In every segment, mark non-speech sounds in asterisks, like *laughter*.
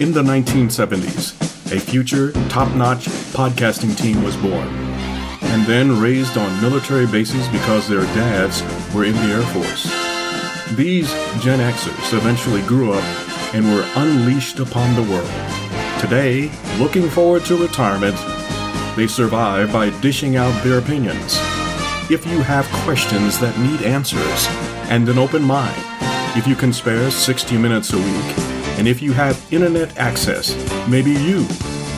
In the 1970s, a future, top notch podcasting team was born, and then raised on military bases because their dads were in the Air Force. These Gen Xers eventually grew up and were unleashed upon the world. Today, looking forward to retirement, they survive by dishing out their opinions. If you have questions that need answers and an open mind, if you can spare 60 minutes a week, and if you have internet access, maybe you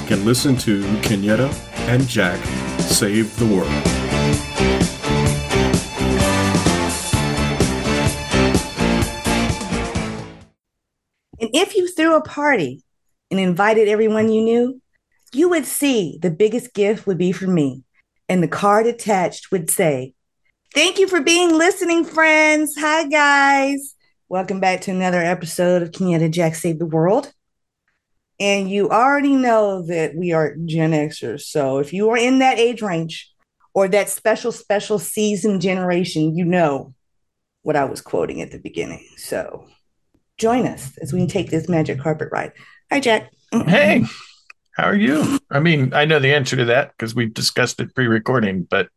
can listen to Kenyetta and Jack save the world. And if you threw a party and invited everyone you knew, you would see the biggest gift would be for me. And the card attached would say, Thank you for being listening, friends. Hi, guys. Welcome back to another episode of Kenyetta Jack Save the World. And you already know that we are Gen Xers. So if you are in that age range or that special, special season generation, you know what I was quoting at the beginning. So join us as we take this magic carpet ride. Hi, Jack. Hey, how are you? I mean, I know the answer to that because we discussed it pre-recording, but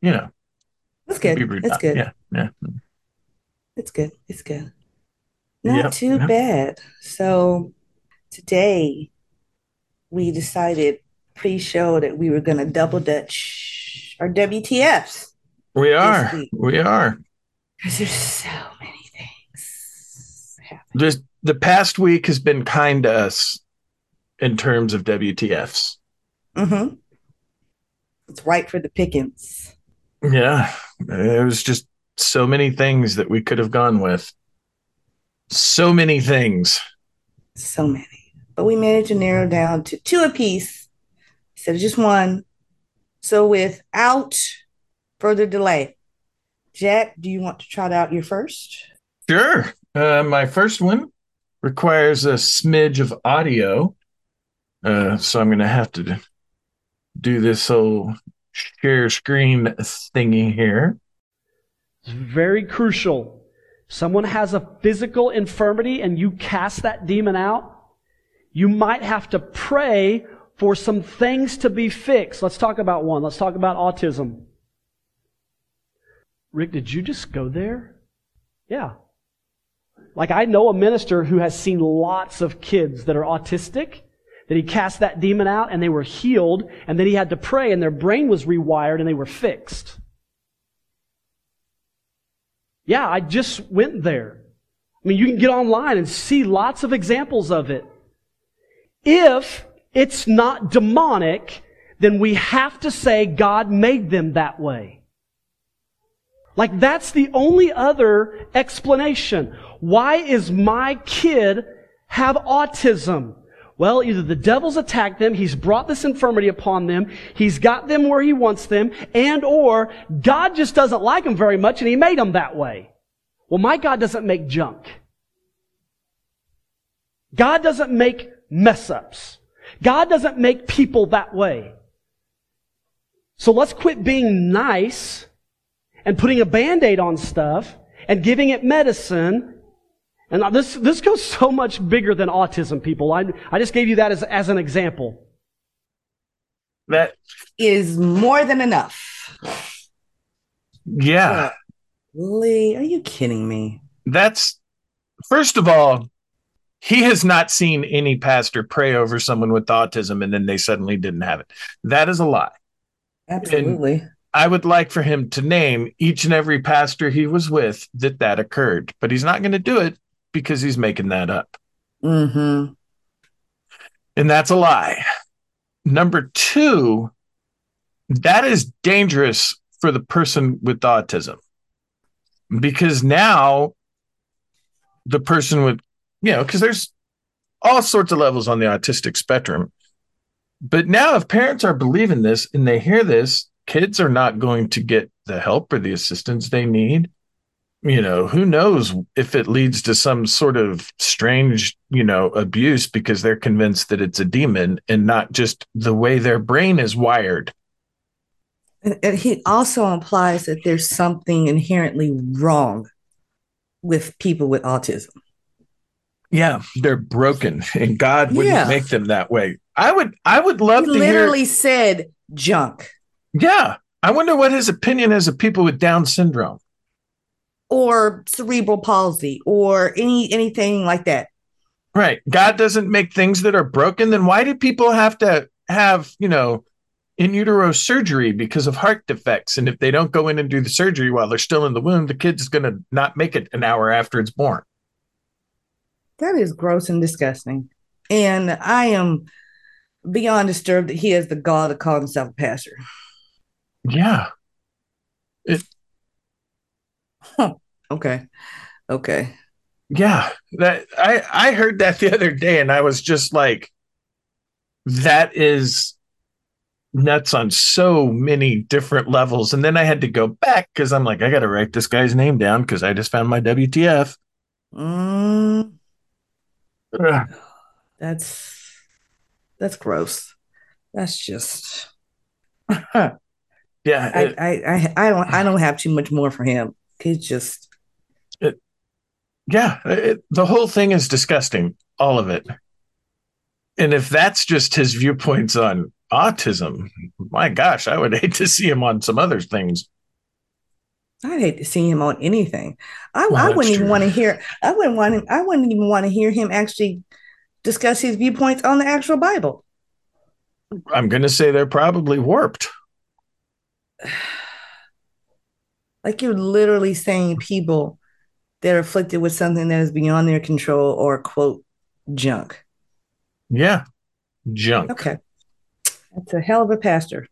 you know, that's good. It's good. Yeah, yeah. It's good. It's good. Not Yep, too yep. bad. So today we decided pre-show that we were going to double dutch our WTFs We are. We are. because there's so many things happening. Just the past week has been kind to us in terms of WTFs. Mm-hmm. It's right for the pickings. Yeah, it was just so many things that we could have gone with. So many things. So many. But we managed to narrow down to two apiece instead of just one. So without further delay, Jack, do you want to trot out your first? Sure. Uh, my first one requires a smidge of audio. Uh, so I'm going to have to do this whole share screen thingy here. It's very crucial. Someone has a physical infirmity and you cast that demon out. You might have to pray for some things to be fixed. Let's talk about one. Let's talk about autism. Rick, did you just go there? Yeah. Like I know a minister who has seen lots of kids that are autistic, that he cast that demon out and they were healed, and then he had to pray and their brain was rewired and they were fixed. Yeah, I just went there. I mean, you can get online and see lots of examples of it. If it's not demonic, then we have to say God made them that way. Like that's the only other explanation. Why is my kid have autism? Well, either the devil's attacked them, he's brought this infirmity upon them, he's got them where he wants them, and or God just doesn't like them very much and he made them that way. Well, my God doesn't make junk. God doesn't make mess ups. God doesn't make people that way. So let's quit being nice and putting a band-aid on stuff and giving it medicine. And this, this goes so much bigger than autism, people. I, I just gave you that as, as an example. That, Is more than enough. yeah, Lee, are you kidding me? that's first of all, he has not seen any pastor pray over someone with autism and then they suddenly didn't have it. That is a lie. Absolutely. I would like for him to name each and every pastor he was with that that occurred, but he's not going to do it because he's making that up. Mm-hmm. And that's a lie. Number two, that is dangerous for the person with autism because now the person with, you know, because there's all sorts of levels on the autistic spectrum. But now, if parents are believing this and they hear this, kids are not going to get the help or the assistance they need. You know, who knows if it leads to some sort of strange, you know, abuse because they're convinced that it's a demon and not just the way their brain is wired. And, and he also implies that there's something inherently wrong with people with autism. Yeah, they're broken, and God wouldn't Yeah. make them that way. I would, I would love He to hear. literally said junk Yeah, I wonder what his opinion is of people with Down syndrome. Or cerebral palsy or any anything like that. Right. God doesn't make things that are broken. Then why do people have to have, you know, in utero surgery because of heart defects? And if they don't go in and do the surgery while they're still in the womb, the kid's going to not make it an hour after it's born. That is gross and disgusting. And I am beyond disturbed that he has the gall to call himself a pastor. Yeah. Okay. Okay. Yeah. That I I heard that the other day and I was just like that is nuts on so many different levels. And then I had to go back because I'm like, I gotta write this guy's name down because I just found my WTF. Mm, that's that's gross. That's just *laughs* yeah. I, it- I I I don't I don't have too much more for him. He's just Yeah, it, the whole thing is disgusting, all of it. And if that's just his viewpoints on autism, my gosh, I would *laughs* hate to see him on some other things. I'd hate to see him on anything. I, Well, I wouldn't even want to hear. I wouldn't want. Him, I wouldn't even want to hear him actually discuss his viewpoints on the actual Bible. I'm going to say they're probably warped. *sighs* Like you're literally saying people that are afflicted with something that is beyond their control or quote junk. Yeah, junk. Okay, that's a hell of a pastor.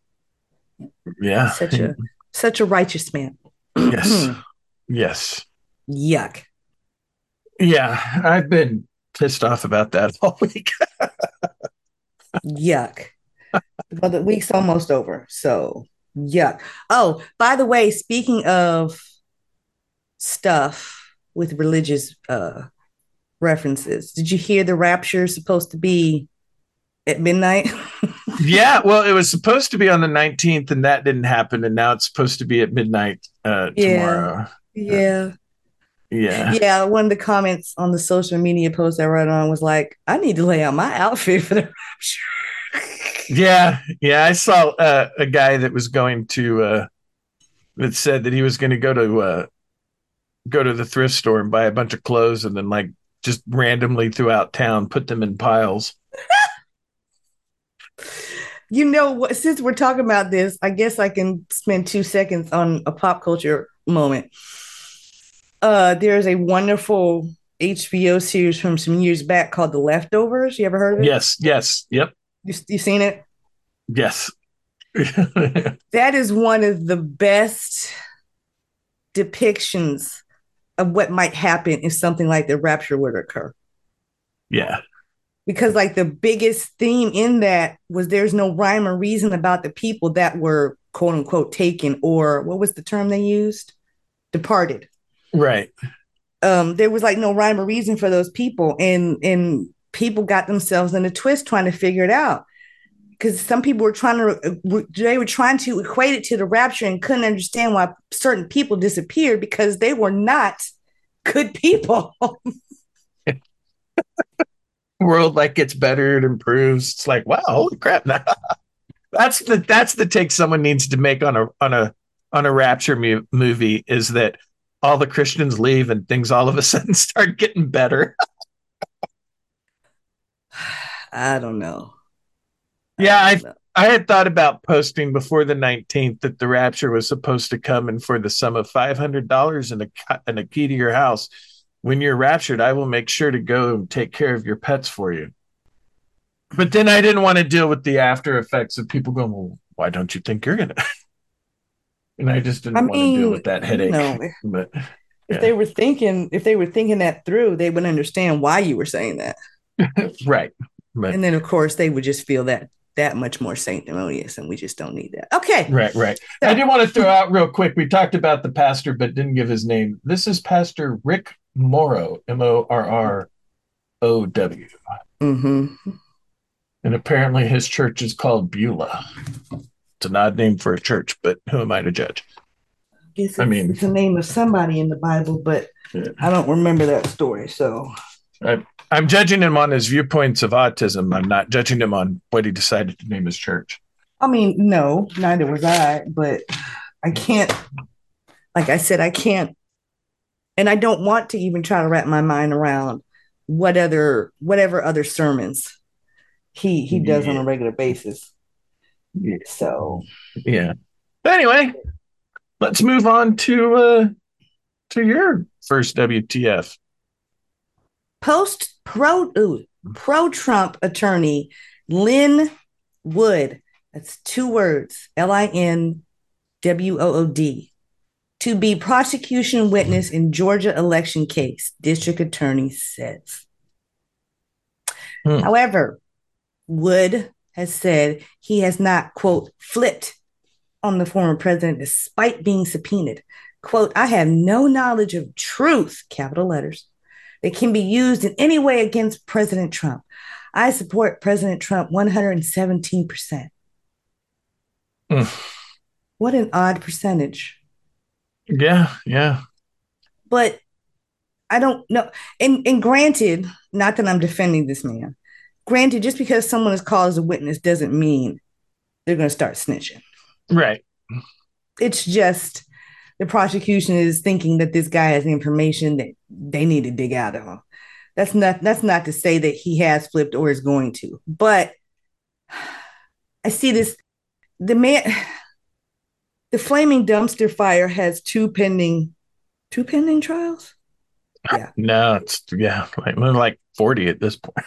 Yeah. Such a such a righteous man. yes. *clears throat* Yes. Yuck. Yeah. I've been pissed off about that *laughs* all week. Yuck. well, the week's almost over. So, yuck. Oh, by the way, speaking of stuff with religious uh, references, did you hear the rapture is supposed to be at midnight? *laughs* yeah. Well, it was supposed to be on the 19th and that didn't happen. And now it's supposed to be at midnight uh, Yeah. tomorrow. yeah. Yeah. Yeah. One of the comments on the social media post I wrote on was like, I need to lay out my outfit for the rapture. *laughs* Yeah, yeah. I saw uh, a guy that was going to uh, that said that he was going to go to uh, go to the thrift store and buy a bunch of clothes and then like just randomly throughout town put them in piles. *laughs* You know? Since we're talking about this, I guess I can spend two seconds on a pop culture moment. Uh, there's a wonderful HBO series from some years back called The Leftovers. You ever heard of it? Yes, yes, yep, You, you seen it? yes. *laughs* That is one of the best depictions of what might happen if something like the rapture would occur. yeah, because like the biggest theme in that was there's no rhyme or reason about the people that were quote unquote taken or what was the term they used departed right. um there was like no rhyme or reason for those people and and people got themselves in a twist trying to figure it out because some people were trying to uh, they were trying to equate it to the rapture and couldn't understand why certain people disappeared because they were not good people *laughs* World like gets better, it improves. It's like wow, holy crap! *laughs* that's the that's the take someone needs to make on a on a on a rapture mu- movie is that all the Christians leave and things all of a *laughs* sudden start getting better. *sighs* i don't know Yeah, I. Um, I had thought about posting before the 19th that the rapture was supposed to come and for the sum of $500 and a, and a key to your house. When you're raptured, I will make sure to go and take care of your pets for you. But then I didn't want to deal with the after effects of people going, well, why don't you think you're going *laughs* to? And I just didn't I want to deal with that headache. no. *laughs* But if Yeah. they were thinking if they were thinking that through they would understand why you were saying that *laughs* right. But and then of course they would just feel that that much more sanctimonious and we just don't need that okay Right, right. I did want to throw out real quick. We talked about the pastor, but didn't give his name. This is Pastor Rick Morrow, M O R R O W. mm-hmm. And apparently his church is called Beulah. It's an odd name for a church, but who am I to judge? it's, I mean- it's the name of somebody in the bible but Yeah. i don't remember that story so I, I'm judging him on his viewpoints of autism. I'm not judging him on what he decided to name his church. I mean, no, neither was I, but I can't, like I said, I can't, and I don't want to even try to wrap my mind around what other, whatever other sermons he he does on a regular basis. Yeah. So Yeah. But anyway, let's move on to uh to your first WTF. post pro pro Trump attorney Lin Wood. That's two words. L I N W O O D. To be prosecution witness in Georgia election case, district attorney says. Hmm. However, Wood has said he has not, quote, flipped on the former president despite being subpoenaed. Quote, I have no knowledge of truth, capital letters, that can be used in any way against President Trump. I support President Trump 117%. Mm. What an odd percentage. Yeah, yeah. But I don't know. And, and granted, not that I'm defending this man, granted, just because someone is called as a witness doesn't mean they're going to start snitching. Right. It's just the prosecution is thinking that this guy has information that they need to dig out of him. That's not that's not to say that he has flipped or is going to, but I see this the man *sighs* the flaming dumpster fire has two pending two pending trials. Uh, yeah. No, it's yeah, like like 40 at this point.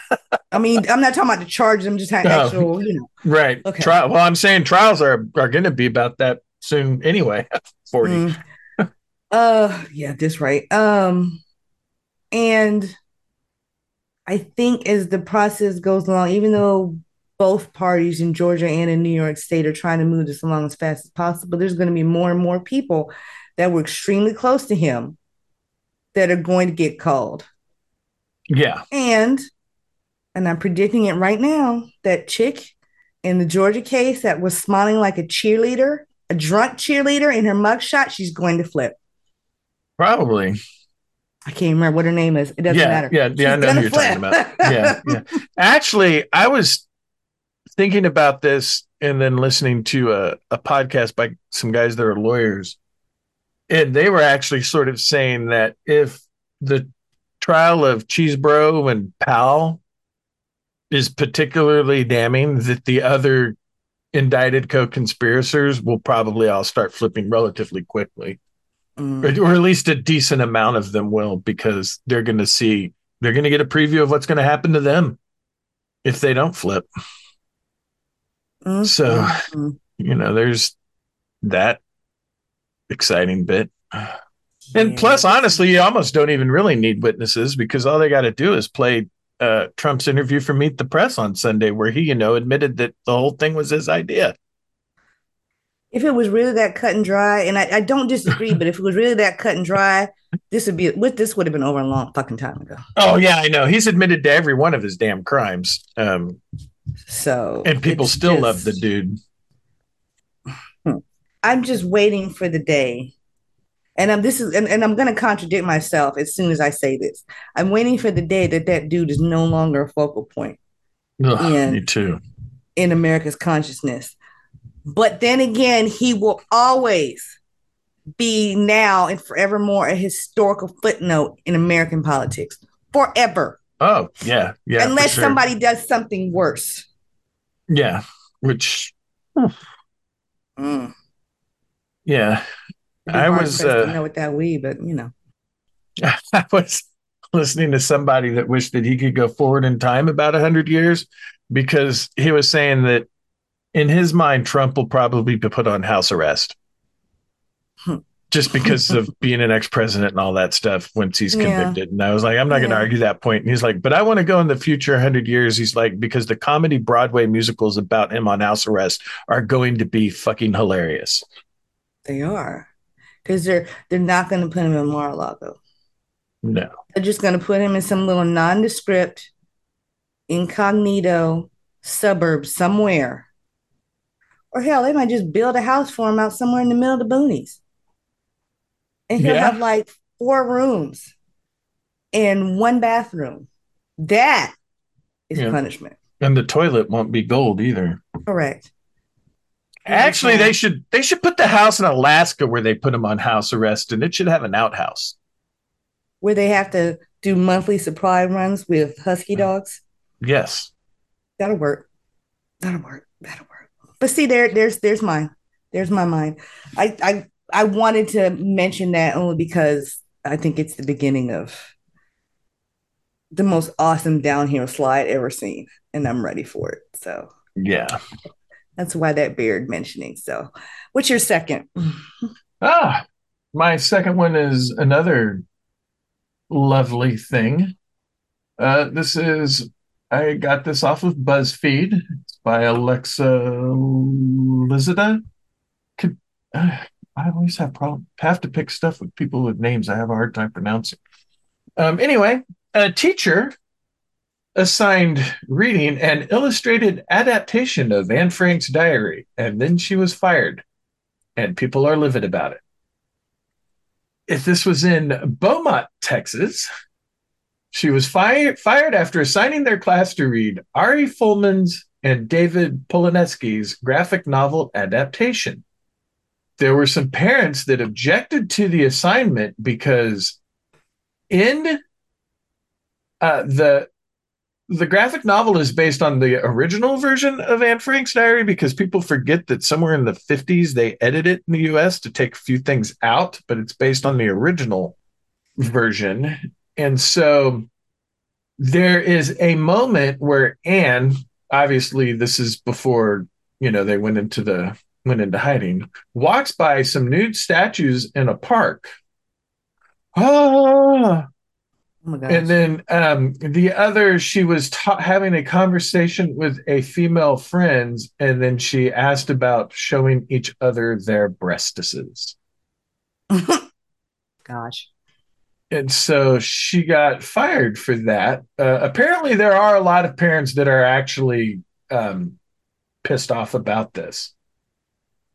I mean, I'm not talking about the charges. I'm just having No. actual, you know. Right. Okay. Trial well, I'm saying trials are are gonna be about that soon anyway. *laughs* 40. Mm. uh yeah, this right. Um and I think as the process goes along, even though both parties in Georgia and in New York State are trying to move this along as fast as possible, there's going to be more and more people that were extremely close to him that are going to get called. Yeah. And and I'm predicting it right now, that chick in the Georgia case that was smiling like a cheerleader, a drunk cheerleader in her mugshot, she's going to flip. Probably. I can't remember what her name is. It doesn't yeah, matter. Yeah, yeah, I know who you're talking about. Yeah, yeah. *laughs* Actually, I was thinking about this and then listening to a, a podcast by some guys that are lawyers. And they were actually sort of saying that if the trial of Chesebro and Powell is particularly damning, that the other indicted co-conspirators will probably all start flipping relatively quickly Mm. or, or at least a decent amount of them will because they're going to see they're going to get a preview of what's going to happen to them if they don't flip Mm, So- mm, mm. you know there's that exciting bit and plus honestly you almost don't even really need witnesses because all they got to do is play uh, trump's interview for meet the press on sunday where he you know admitted that the whole thing was his idea if it was really that cut and dry, and I, I don't disagree, *laughs* but if it was really that cut and dry, this would be with this would have been over a long fucking time ago. oh yeah i know he's admitted to every one of his damn crimes um, So and people still just- love the dude I'm just waiting for the day. And I'm this is and, and I'm gonna contradict myself as soon as I say this. I'm waiting for the day that that dude is no longer a focal point Ugh, Yeah. me too in America's consciousness. But then again, he will always be now and forevermore a historical footnote in American politics. Forever. oh yeah yeah Unless sure. somebody does something worse. Yeah, which Mm. yeah, I was, uh, know what that we, but you know. *laughs* I was listening to somebody that wished that he could go forward in time about a hundred years because he was saying that in his mind Trump will probably be put on house arrest. Hmm. Just because of *laughs* being an ex-president and all that stuff once he's Yeah. convicted. And I was like, I'm not going to argue that point. And he's like, but I want to go in the future 100 years. He's like, because the comedy Broadway musicals about him on house arrest are going to be fucking hilarious. They are. Because they're they're not gonna put him in Mar-a-Lago. No. They're just gonna put him in some little nondescript, incognito suburb somewhere. Or hell, they might just build a house for him out somewhere in the middle of the boonies. And he'll Yeah. have like four rooms and one bathroom. That is Yeah. punishment. And the toilet won't be gold either. Correct. Actually, they should they should put the house in Alaska where they put them on house arrest, and it should have an outhouse. Where they have to do monthly supply runs with husky mm. dogs. Yes. That'll work. That'll work. That'll work. But see, there, there's, there's mine. There's my mind. I, I, I wanted to mention that only because I think it's the beginning of the most awesome downhill slide ever seen, and I'm ready for it. So Yeah. That's why that beard mentioning. So, what's your second? Ah, my second one is another lovely thing. Uh, this is I got this off of BuzzFeed. It's by Alexa Lizada. Could uh, I always have problem have to pick stuff with people with names I have a hard time pronouncing. Um, anyway, a teacher assigned reading an illustrated adaptation of Anne Frank's diary, and then she was fired and people are livid about it. If this was in Beaumont, Texas, she was fired fired after assigning their class to read Ari Folman's and David Polonetsky's graphic novel adaptation. There were some parents that objected to the assignment because in uh, the the graphic novel is based on the original version of Anne Frank's diary because people forget that somewhere in the 50s they edited it in the US to take a few things out, but it's based on the original version. And so there is a moment where Anne, obviously this is before, you know, they went into the went into hiding, walks by some nude statues in a park. Ah, Oh and then um, the other, she was ta- having a conversation with a female friend, and then she asked about showing each other their breastises. *laughs* gosh. And so she got fired for that. Uh, apparently, there are a lot of parents that are actually um, pissed off about this.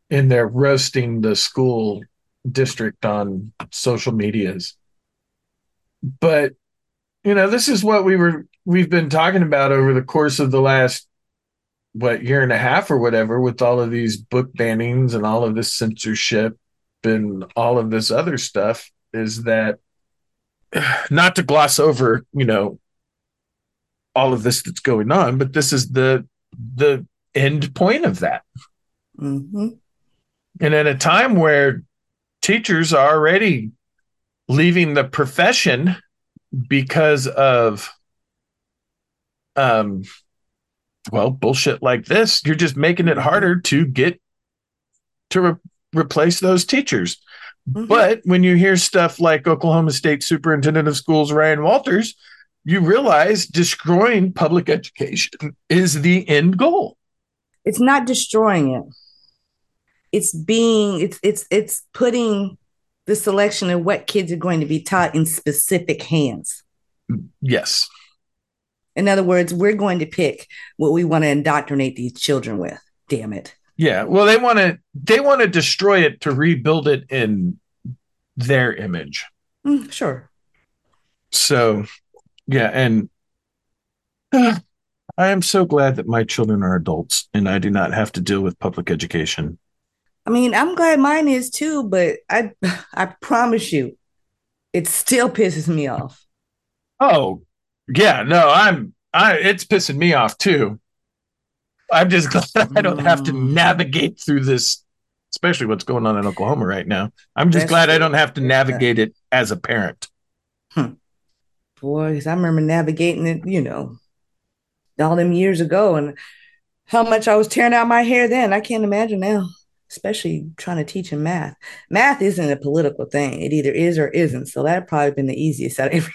And they're roasting the school district on social medias. But, you know, this is what we were, we've been talking about over the course of the last, what, year and a half or whatever, with all of these book bannings and all of this censorship and all of this other stuff, is that *sighs* not to gloss over, you know, all of this that's going on, but this is the the end point of that. hmm And at a time where teachers are already leaving the profession because of um well, bullshit like this, you're just making it harder to get to re- replace those teachers. Mhm. But when you hear stuff like Oklahoma State Superintendent of Schools Ryan Walters, you realize destroying public education is the end goal. It's not destroying it. It's being it's it's it's putting the selection of what kids are going to be taught in specific hands. Yes. In other words, we're going to pick what we want to indoctrinate these children with. Damn it. Yeah. Well, they want to they want to destroy it to rebuild it in their image. Mm, sure. So, yeah, and uh, *sighs* I am so glad that my children are adults and I do not have to deal with public education. I mean, I'm glad mine is too, but I *laughs* I promise you, it still pisses me off. Oh, yeah, no, I'm I it's pissing me off too. I'm just *laughs* glad I don't have to Mm. navigate through this, especially what's going on in Oklahoma right now. I'm just That's glad I don't have to Yeah. navigate it as a parent. Boy, 'cause I remember navigating it, you know, all them years ago and how much I was tearing out my hair then. I can't imagine now, especially trying to teach him math. Math isn't a political thing. It either is or isn't. So that probably been the easiest out of everything.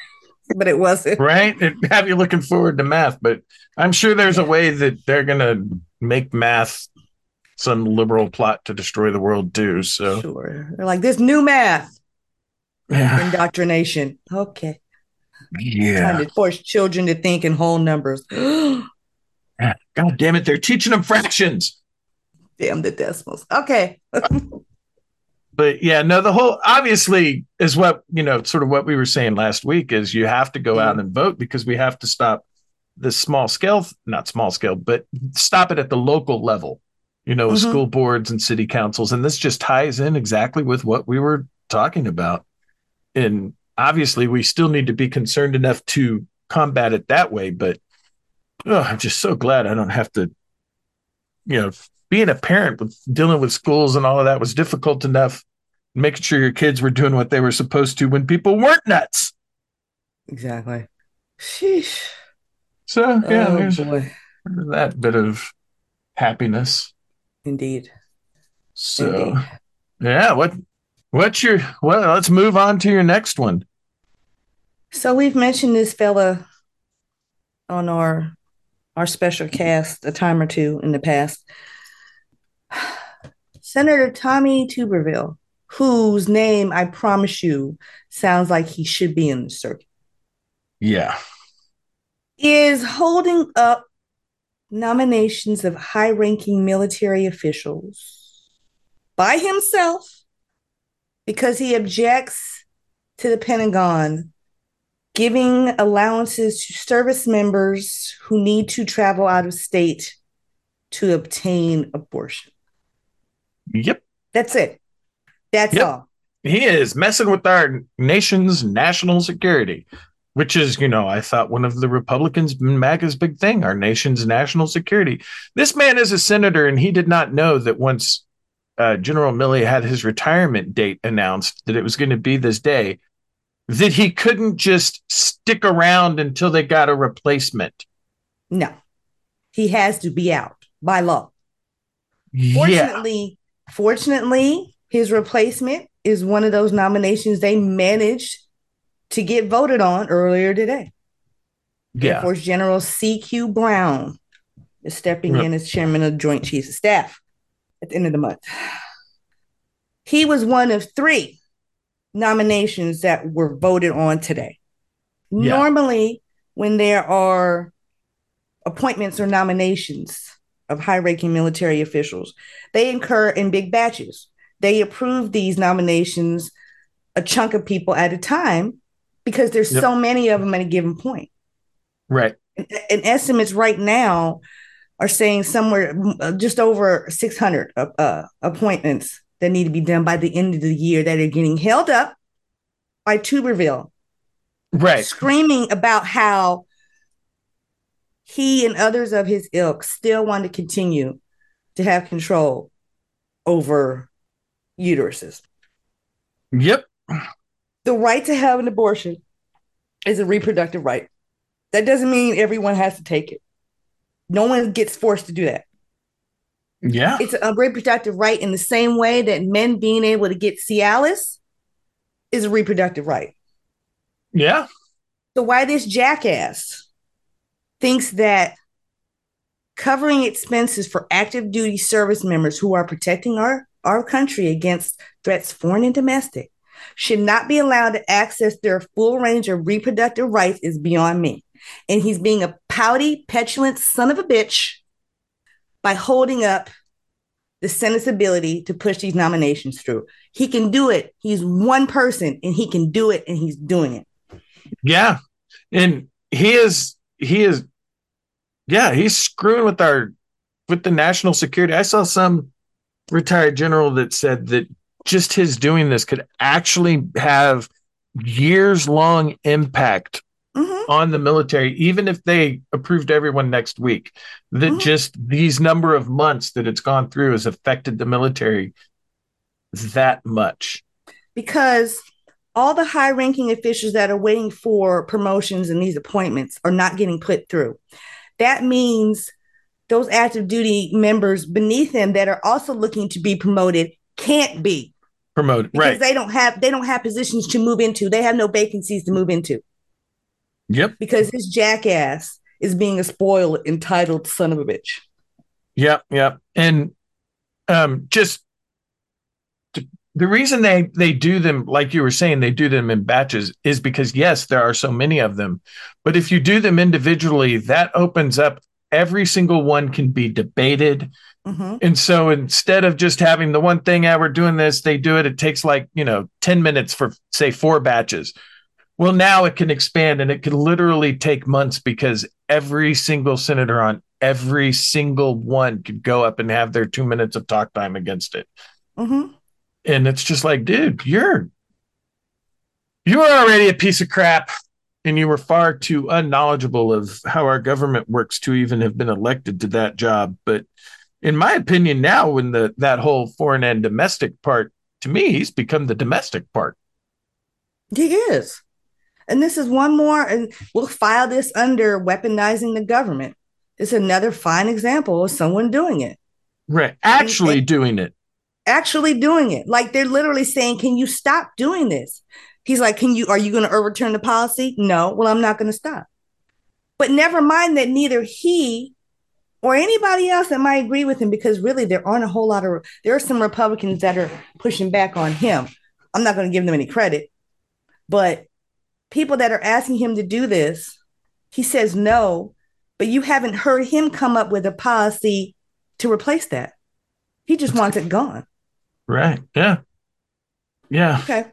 *laughs* but it wasn't. right? It have you looking forward to math, but I'm sure there's a way that they're gonna make math some liberal plot to destroy the world too. So Sure. They're like this new math yeah, indoctrination. Okay. yeah. Trying to force children to think in whole numbers. *gasps* God damn it, they're teaching them fractions. The decimals. Okay. *laughs* but yeah, no, the whole obviously is what you know, sort of what we were saying last week is you have to go out and vote because we have to stop the small scale, not small scale, but stop it at the local level, you know, mm-hmm. school boards and city councils. And this just ties in exactly with what we were talking about. And obviously, we still need to be concerned enough to combat it that way. But oh, I'm just so glad I don't have to, you know, being a parent with dealing with schools and all of that was difficult enough. Making sure your kids were doing what they were supposed to when people weren't nuts. Exactly. Sheesh. So yeah, oh, there's boy. that bit of happiness. Indeed. So Indeed. yeah, what what's your well let's move on to your next one. So we've mentioned this fella on our our special cast a time or two in the past. Senator Tommy Tuberville, whose name I promise you sounds like he should be in the circuit. Yeah. Is holding up nominations of high ranking military officials by himself because he objects to the Pentagon giving allowances to service members who need to travel out of state to obtain abortion. Yep. That's it. That's yep. all. He is messing with our nation's national security, which is, you know, I thought one of the Republicans, MAGA's big thing, our nation's national security. This man is a senator, and he did not know that once uh, General Milley had his retirement date announced, that it was going to be this day, that he couldn't just stick around until they got a replacement. No, he has to be out by law. Fortunately, fortunately, his replacement is one of those nominations they managed to get voted on earlier today. Yeah. Air Force General C.Q. Brown is stepping in as chairman of the Joint Chiefs of Staff at the end of the month. He was one of three nominations that were voted on today. Yeah. Normally, when there are appointments or nominations of high ranking military officials, they incur in big batches. They approve these nominations, a chunk of people at a time, because there's yep. so many of them at a given point. Right. And, and estimates right now are saying somewhere uh, just over 600 uh, uh, appointments that need to be done by the end of the year that are getting held up by Tuberville. Right. Screaming about how he and others of his ilk still want to continue to have control over uteruses. Yep. The right to have an abortion is a reproductive right. That doesn't mean everyone has to take it. No one gets forced to do that. Yeah. It's a reproductive right in the same way that men being able to get Cialis is a reproductive right. Yeah. So why this jackass thinks that covering expenses for active duty service members who are protecting our, our country against threats foreign and domestic should not be allowed to access their full range of reproductive rights is beyond me. And he's being a pouty, petulant son of a bitch by holding up the Senate's ability to push these nominations through. He can do it. He's one person and he can do it and he's doing it. Yeah. And he is he is yeah, he's screwing with our with the national security. I saw some retired general that said that just his doing this could actually have years long impact mm-hmm. on the military, even if they approved everyone next week. That mm-hmm. just these number of months that it's gone through has affected the military that much. Because all the high ranking officials that are waiting for promotions and these appointments are not getting put through. That means those active duty members beneath them that are also looking to be promoted can't be promoted because right they don't have they don't have positions to move into they have no vacancies to move into Yep. Because this jackass is being a spoiled, entitled son of a bitch. Yep, yep. And um, just the reason they they do them, like you were saying, they do them in batches, is because yes, there are so many of them. But if you do them individually, that opens up every single one can be debated. Mhm. And so instead of just having the one thing, yeah, we're doing this, they do it. It takes like, you know, 10 minutes for, say, four batches. Well, now it can expand and it can literally take months because every single senator on every single one could go up and have their two minutes of talk time against it. Mhm. And it's just like, dude, you're you are already a piece of crap and you were far too unknowledgeable of how our government works to even have been elected to that job. But in my opinion, now when the that whole foreign and domestic part, to me, he's become the domestic part. He is. And this is one more, and we'll file this under weaponizing the government. It's another fine example of someone doing it, Right. Actually and- doing it. Actually doing it. Like they're literally saying, Can you stop doing this? He's like, Can you, are you going to overturn the policy? No. Well, I'm not going to stop. But never mind that neither he or anybody else that might agree with him, because really there aren't a whole lot of, there are some Republicans that are pushing back on him. I'm not going to give them any credit, but people that are asking him to do this, he says no, but you haven't heard him come up with a policy to replace that. He just wants it gone. Right. Yeah. Yeah. Okay.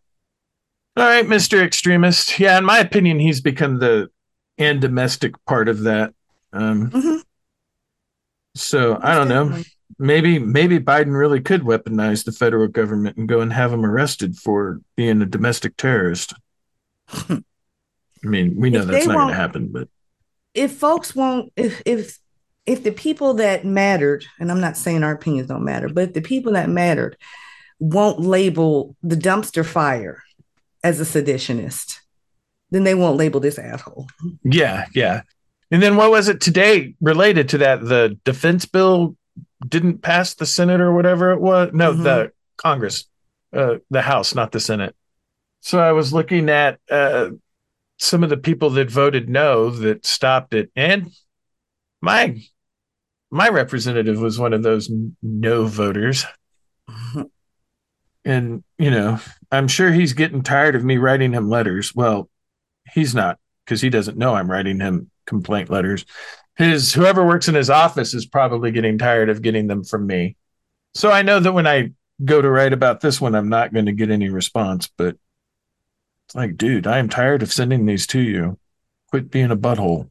All right, Mr. Extremist. Yeah, in my opinion, he's become the and domestic part of that. Um, Mhm. so I don't know. Maybe maybe Biden really could weaponize the federal government and go and have him arrested for being a domestic terrorist. *laughs* I mean, we know If that's not going to happen, but If folks won't, if if if the people that mattered, and I'm not saying our opinions don't matter, but the people that mattered won't label the dumpster fire as a seditionist, then they won't label this asshole. yeah, yeah. And then what was it today related to that? The defense bill didn't pass the Senate or whatever it was. No, Mhm. the Congress, uh, the House, not the Senate. So I was looking at uh, some of the people that voted no that stopped it, and my my representative was one of those no voters. And you know, I'm sure he's getting tired of me writing him letters. Well, he's not because he doesn't know I'm writing him complaint letters. His whoever works in his office is probably getting tired of getting them from me. So I know that when I go to write about this one, I'm not going to get any response. But it's like, dude, I am tired of sending these to you. Quit being a butthole.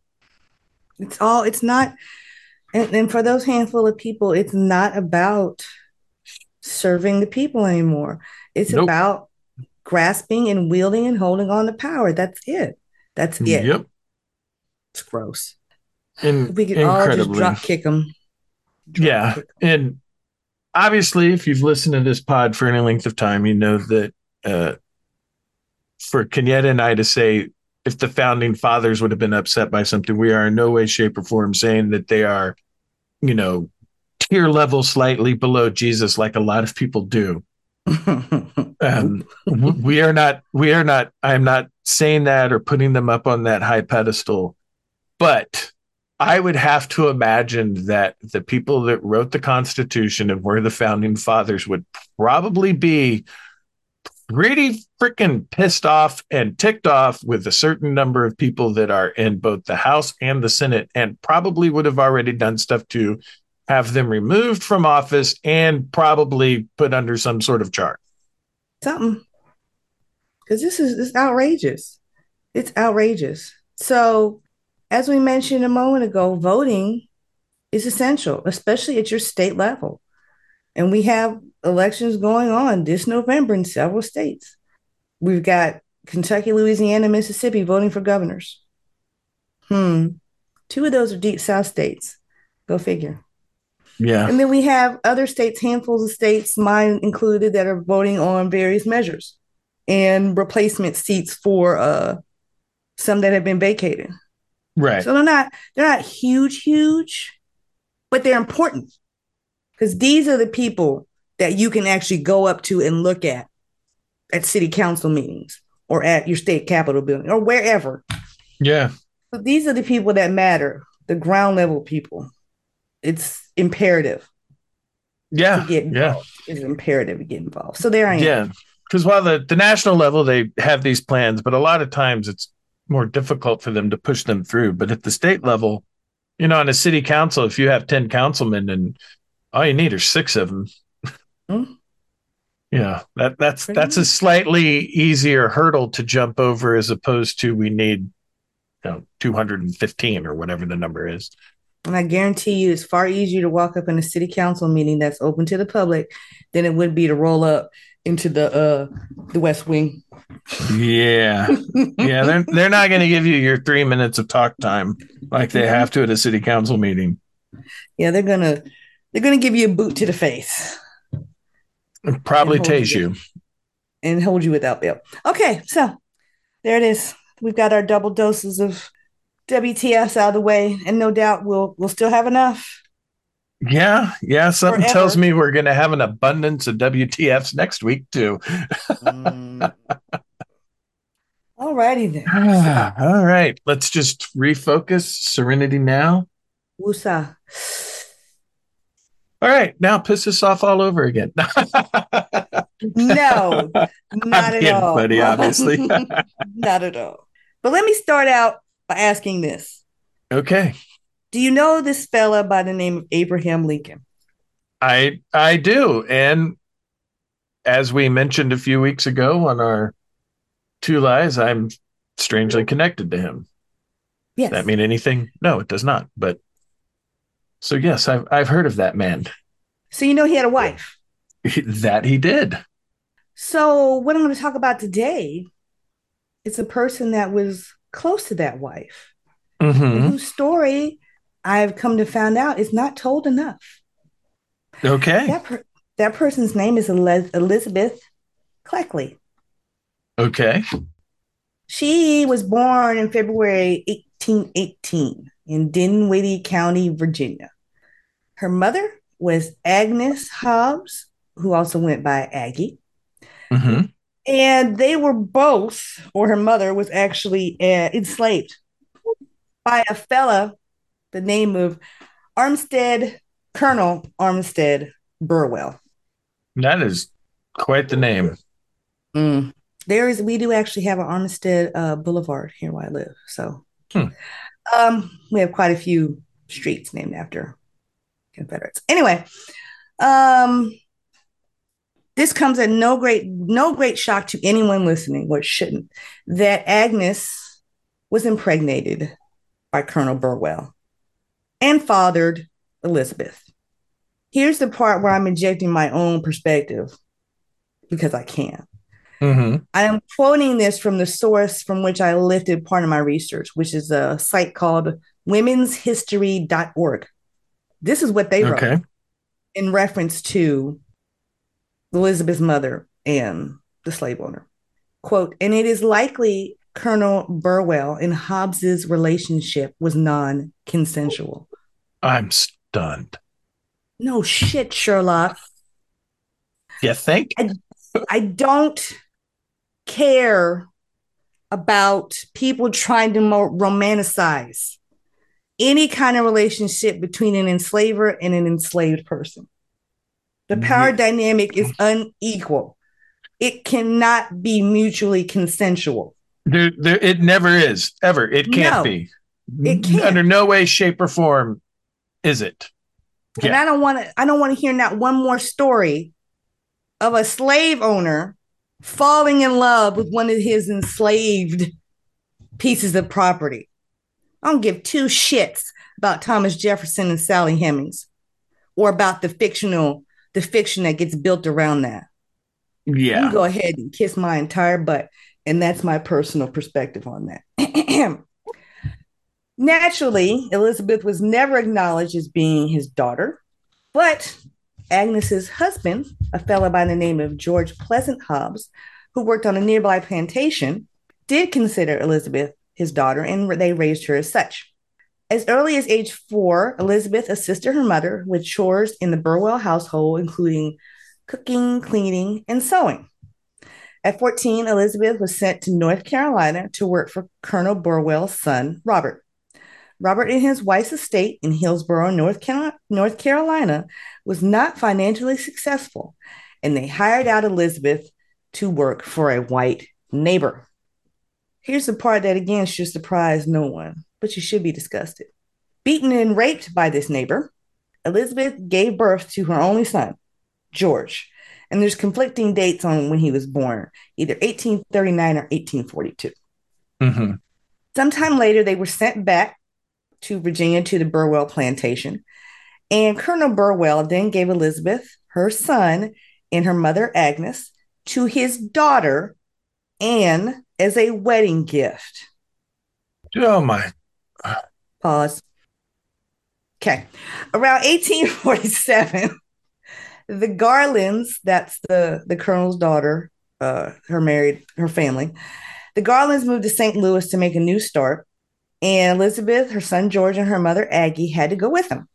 It's all, it's not, and, and for those handful of people, it's not about serving the people anymore. It's Nope. about grasping and wielding and holding on to power. That's it. That's it. Yep. It's gross. In, We could all just drop kick them. Yeah. And obviously, if you've listened to this pod for any length of time, you know that uh, for Kenyetta and I to say, if the founding fathers would have been upset by something, we are in no way, shape, or form saying that they are, you know, tier level slightly below Jesus, like a lot of people do. Um, we are not, we are not, I'm not saying that or putting them up on that high pedestal, but I would have to imagine that the people that wrote the Constitution and were the founding fathers would probably be pretty freaking pissed off and ticked off with a certain number of people that are in both the House and the Senate, and probably would have already done stuff to have them removed from office and probably put under some sort of charge. something. Because this is this outrageous. It's outrageous. So as we mentioned a moment ago voting is essential especially at your state level. And we have elections going on this november in several states. We've got kentucky louisiana mississippi voting for governors. Hmm. Two of those are deep south states. Go figure Yeah. and then we have other states, handfuls of states, mine included, that are voting on various measures and replacement seats for uh, some that have been vacated. Right. So they're not they're not huge, huge, but they're important because these are the people that you can actually go up to and look at at city council meetings or at your state capitol building or wherever. yeah. So these are the people that matter, the ground level people. It's imperative Yeah. to get Yeah. involved. It's imperative to get involved. So there I am. Yeah. Because while the, the national level, they have these plans, but a lot of times it's more difficult for them to push them through. But at the state level, You know, on a city council, if you have 10 councilmen and all you need are six of them. Hmm. Yeah, that that's Pretty that's a slightly easier hurdle to jump over as opposed to we need you know 215 or whatever the number is. And I guarantee you, it's far easier to walk up in a city council meeting that's open to the public than it would be to roll up into the uh the West Wing. Yeah. Yeah, they're they're not going to give you your 3 minutes of talk time like they have to at a city council meeting. yeah, they're gonna they're gonna give you a boot to the face And probably And tase you. you. and hold you without bail. Okay, so there it is. We've got our double doses of WTFs out of the way, and no doubt we'll we'll still have enough. Yeah, yeah. Something Forever. tells me we're going to have an abundance of WTFs next week too. Mm. All righty then. *sighs* All right, let's just refocus. Serenity now. Wusa. All right, now piss us off all over again. *laughs* No, not at all. buddy, obviously. *laughs* not at all. But let me start out by asking this. okay, Do you know this fella by the name of Abraham Lincoln? I I do, and as we mentioned a few weeks ago on our two lies, I'm strangely connected to him. Yes. That mean anything? No, it does not. But so yes, I've I've heard of that man. so you know he had a wife. *laughs* that he did. So what I'm going to talk about today is a person that was close to that wife, and hmm whose story I've come to find out is not told enough. Okay. That per- that person's name is Eliz- Elizabeth Keckley. Okay. She was born in February 1818 in Dinwiddie County, Virginia. Her mother was Agnes Hobbs, who also went by Aggie. hmm And they were both, or her mother was actually uh, enslaved by a fella, the name of Armstead, Colonel Armstead Burwell. That is quite the name. Mm. There is, we do actually have an Armstead uh, Boulevard here where I live. So, Hmm. um, we have quite a few streets named after Confederates. Anyway, um, this comes at no great, no great shock to anyone listening, or shouldn't, that Agnes was impregnated by Colonel Burwell and fathered Elizabeth. Here's the part where I'm injecting my own perspective because I can. hmm I am quoting this from the source from which I lifted part of my research, which is a site called womenshistory.org. This is what they wrote Okay. in reference to Elizabeth's mother and the slave owner. Quote, and it is likely Colonel Burwell and Hobbs's relationship was non consensual. I'm stunned. No shit, Sherlock. You think? I don't care about people trying to romanticize any kind of relationship between an enslaver and an enslaved person. The power Yeah. dynamic is unequal. It cannot be mutually consensual. There, there, it never is. Ever. It can't No, be. it can't. Under no way, shape, or form is it. And Yeah. I don't want to I don't want to hear not one more story of a slave owner falling in love with one of his enslaved pieces of property. I don't give two shits about Thomas Jefferson and Sally Hemings or about the fictional the fiction that gets built around that. Yeah. You go ahead and kiss my entire butt. And that's my personal perspective on that. *clears throat* Naturally, Elizabeth was never acknowledged as being his daughter, but Agnes's husband, a fellow by the name of George Pleasant Hobbs, who worked on a nearby plantation, did consider Elizabeth his daughter and they raised her as such. As early as age four, Elizabeth assisted her mother with chores in the Burwell household, including cooking, cleaning, and sewing. At 14, Elizabeth was sent to North Carolina to work for Colonel Burwell's son, Robert. Robert and his wife's estate in Hillsborough, North, Carol- North Carolina, was not financially successful, and they hired out Elizabeth to work for a white neighbor. Here's the part that again should surprise no one, but you should be disgusted. Beaten and raped by this neighbor, Elizabeth gave birth to her only son, George. And there's conflicting dates on when he was born, either 1839 or 1842. Mm-hmm. Sometime later, they were sent back to Virginia to the Burwell plantation. And Colonel Burwell then gave Elizabeth, her son, and her mother, Agnes, to his daughter, Anne, as a wedding gift. Oh my. Pause. Okay. Around 1847, *laughs* the Garlands, that's the, the colonel's daughter, uh, her married, her family, the Garlands moved to St. Louis to make a new start. And Elizabeth, her son George, and her mother Aggie had to go with them.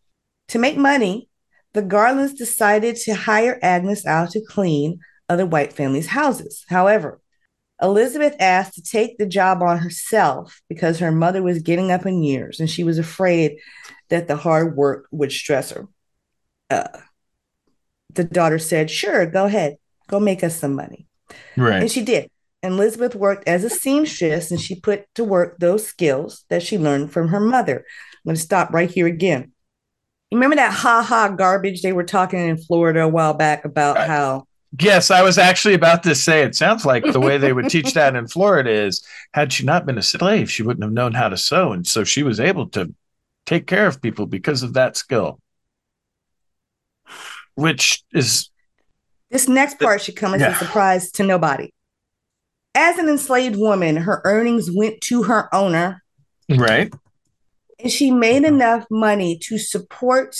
To make money, the Garlands decided to hire Agnes out to clean other white families' houses. However, Elizabeth asked to take the job on herself because her mother was getting up in years and she was afraid that the hard work would stress her. Uh, the daughter said, Sure, go ahead, go make us some money. Right. And she did. And Elizabeth worked as a seamstress and she put to work those skills that she learned from her mother. I'm going to stop right here again. Remember that ha ha garbage they were talking in Florida a while back about Right. how Yes, I was actually about to say it sounds like the way they would *laughs* teach that in Florida is had she not been a slave, she wouldn't have known how to sew. And so she was able to take care of people because of that skill. Which is this next part should come as Yeah. a surprise to nobody. As an enslaved woman, her earnings went to her owner right. and she made mm-hmm. enough money to support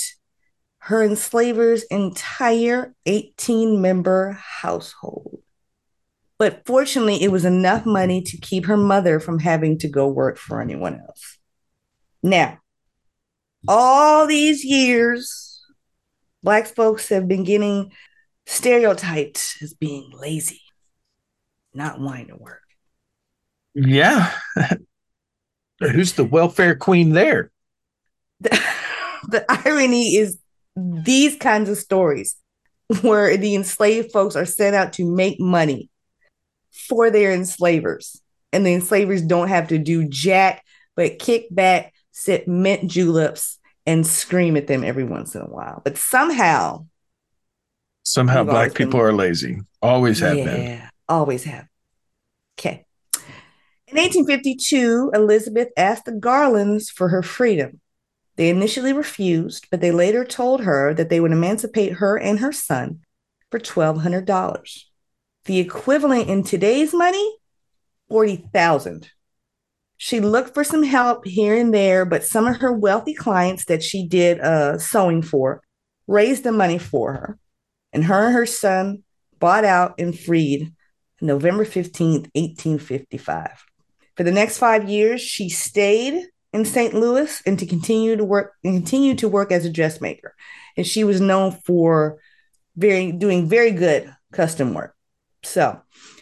her enslaver's entire 18 member household. But fortunately, it was enough money to keep her mother from having to go work for anyone else. Now, all these years, Black folks have been getting stereotyped as being lazy, not wanting to work. Yeah. *laughs* Who's the welfare queen there? the, *laughs* the irony is these kinds of stories where the enslaved folks are sent out to make money for their enslavers and the enslavers don't have to do jack but kick back sip mint juleps and scream at them every once in a while but somehow Somehow black always been- people are lazy. Always have been. yeah, always have. Okay. In 1852, Elizabeth asked the Garlands for her freedom. They initially refused, but they later told her that they would emancipate her and her son for $1,200. The equivalent in today's money, 40,000. She looked for some help here and there, but some of her wealthy clients that she did uh, sewing for raised the money for her. And her and her son bought out and freed November 15th, 1855. For the next five years, she stayed in St. Louis and to continue to work and continue to work as a dressmaker. And she was known for very doing very good custom work. So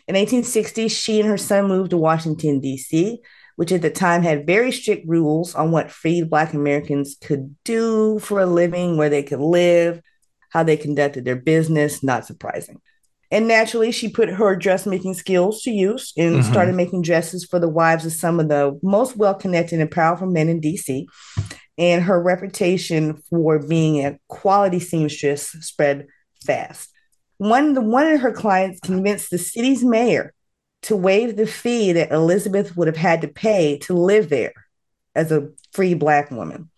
in 1860, she and her son moved to Washington, D.C., which at the time had very strict rules on what freed Black Americans could do for a living, where they could live, how they conducted their business. Not surprising. And naturally, she put her dressmaking skills to use and Mhm. started making dresses for the wives of some of the most well connected and powerful men in DC. And her reputation for being a quality seamstress spread fast. One, one of her clients convinced the city's mayor to waive the fee that Elizabeth would have had to pay to live there as a free Black woman.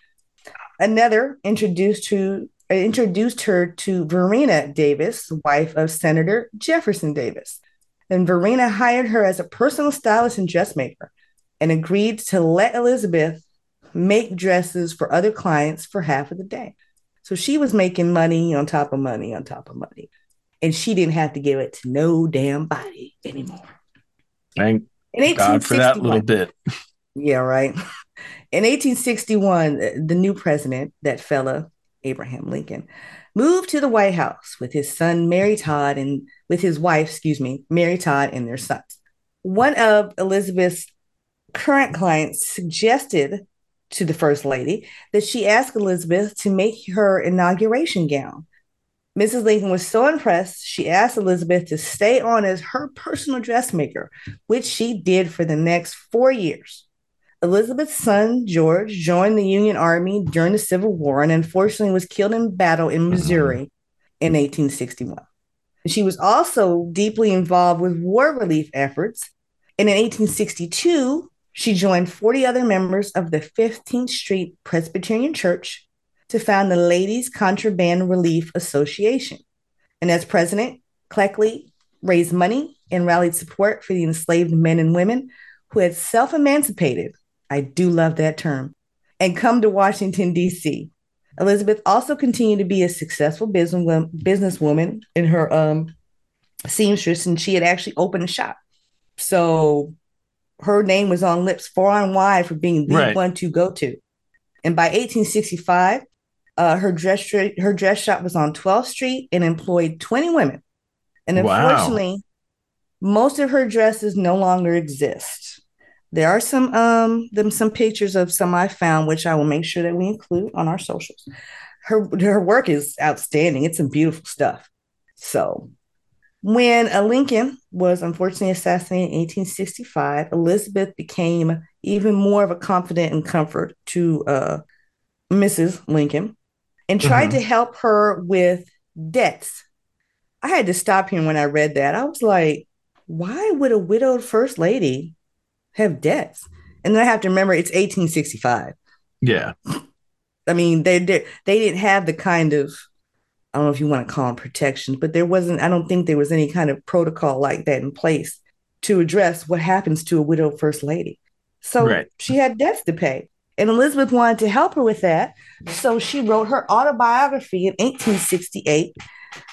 Another introduced to introduced her to Varina Davis, wife of Senator Jefferson Davis. And Varina hired her as a personal stylist and dressmaker and agreed to let Elizabeth make dresses for other clients for half of the day. So she was making money on top of money on top of money. And she didn't have to give it to no damn body anymore. Thank God for that little bit. yeah, right. *laughs* In 1861, the new president, that fella, Abraham Lincoln, moved to the White House with his son, Mary Todd, and with his wife, excuse me, Mary Todd, and their sons. One of Elizabeth's current clients suggested to the First Lady that she ask Elizabeth to make her inauguration gown. Mrs. Lincoln was so impressed, she asked Elizabeth to stay on as her personal dressmaker, which she did for the next four years. Elizabeth's son, George, joined the Union Army during the Civil War and unfortunately was killed in battle in mm-hmm. Missouri in 1861. She was also deeply involved with war relief efforts. And in 1862, she joined 40 other members of the 15th Street Presbyterian Church to found the Ladies Contraband Relief Association. And as president, Keckley raised money and rallied support for the enslaved men and women who had self emancipated. I do love that term. And come to Washington, D.C. Elizabeth also continued to be a successful businesswoman in her um, seamstress, and she had actually opened a shop. So her name was on lips far and wide for being the Right. one to go to. And by 1865, uh, her dress her dress shop was on 12th Street and employed 20 women. And Wow. unfortunately, most of her dresses no longer exist. There are some um them some pictures of some I found, which I will make sure that we include on our socials. Her her work is outstanding. It's some beautiful stuff. So when a Lincoln was unfortunately assassinated in 1865, Elizabeth became even more of a confidant and comfort to uh, Mrs. Lincoln and tried Mhm. to help her with debts. I had to stop here when I read that. I was like, why would a widowed first lady have debts? And then I have to remember it's 1865. Yeah. I mean, they they, they didn't have the kind of I don't know if you want to call them protections, but there wasn't. I don't think there was any kind of protocol like that in place to address what happens to a widowed first lady. So Right. she had debts to pay, and Elizabeth wanted to help her with that. So she wrote her autobiography in 1868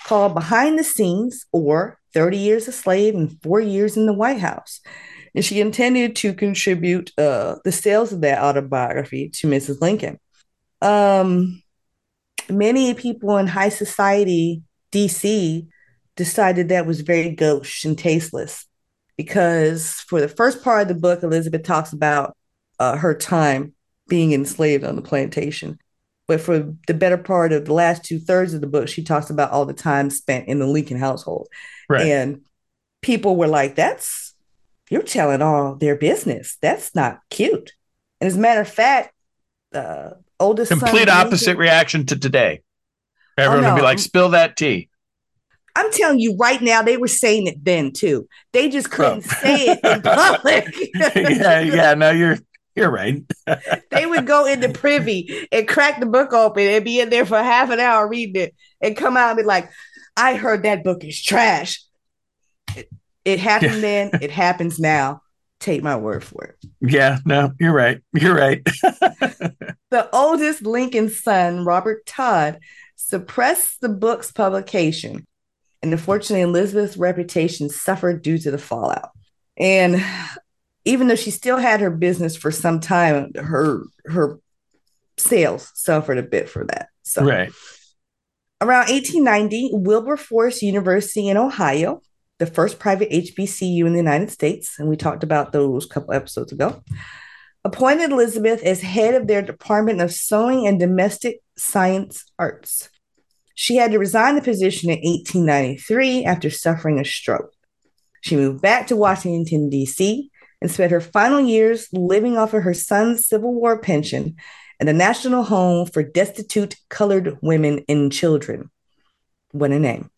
called "Behind the Scenes" or "30 Years a Slave and Four Years in the White House." And she intended to contribute uh, the sales of that autobiography to Mrs. Lincoln. Um, many people in high society DC decided that was very gauche and tasteless because for the first part of the book, Elizabeth talks about uh, her time being enslaved on the plantation. But for the better part of the last two thirds of the book, she talks about all the time spent in the Lincoln household. Right. And people were like, that's, you're telling all their business. That's not cute. And as a matter of fact, uh, oldest son, Complete Lincoln- opposite reaction to today. Everyone would be like, spill that tea. I'm telling you right now, they were saying it then too. They just couldn't Oh. say it in *laughs* public. yeah, yeah, no, you're you're right. *laughs* they would go into privy and crack the book open and be in there for half an hour reading it and come out and be like, I heard that book is trash. It, happened Yeah. then, it happens now. Take my word for it. Yeah, no, you're right. You're right. *laughs* The oldest Lincoln son, Robert Todd, suppressed the book's publication. And unfortunately, Elizabeth's reputation suffered due to the fallout. And even though she still had her business for some time, her her sales suffered a bit for that. So right. Around 1890, Wilberforce University in Ohio, the first private HBCU in the United States, and we talked about those a couple episodes ago, appointed Elizabeth as head of their Department of Sewing and Domestic Science Arts. She had to resign the position in 1893 after suffering a stroke. She moved back to Washington, D.C., and spent her final years living off of her son's Civil War pension and the National Home for Destitute Colored Women and Children. What a name.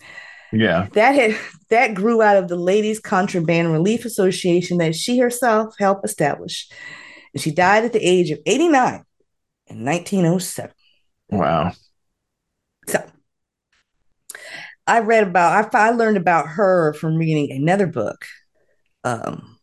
Yeah. That had that grew out of the Ladies Contraband Relief Association that she herself helped establish. And she died at the age of 89 in 1907. Wow. So I read about I, I learned about her from reading another book um,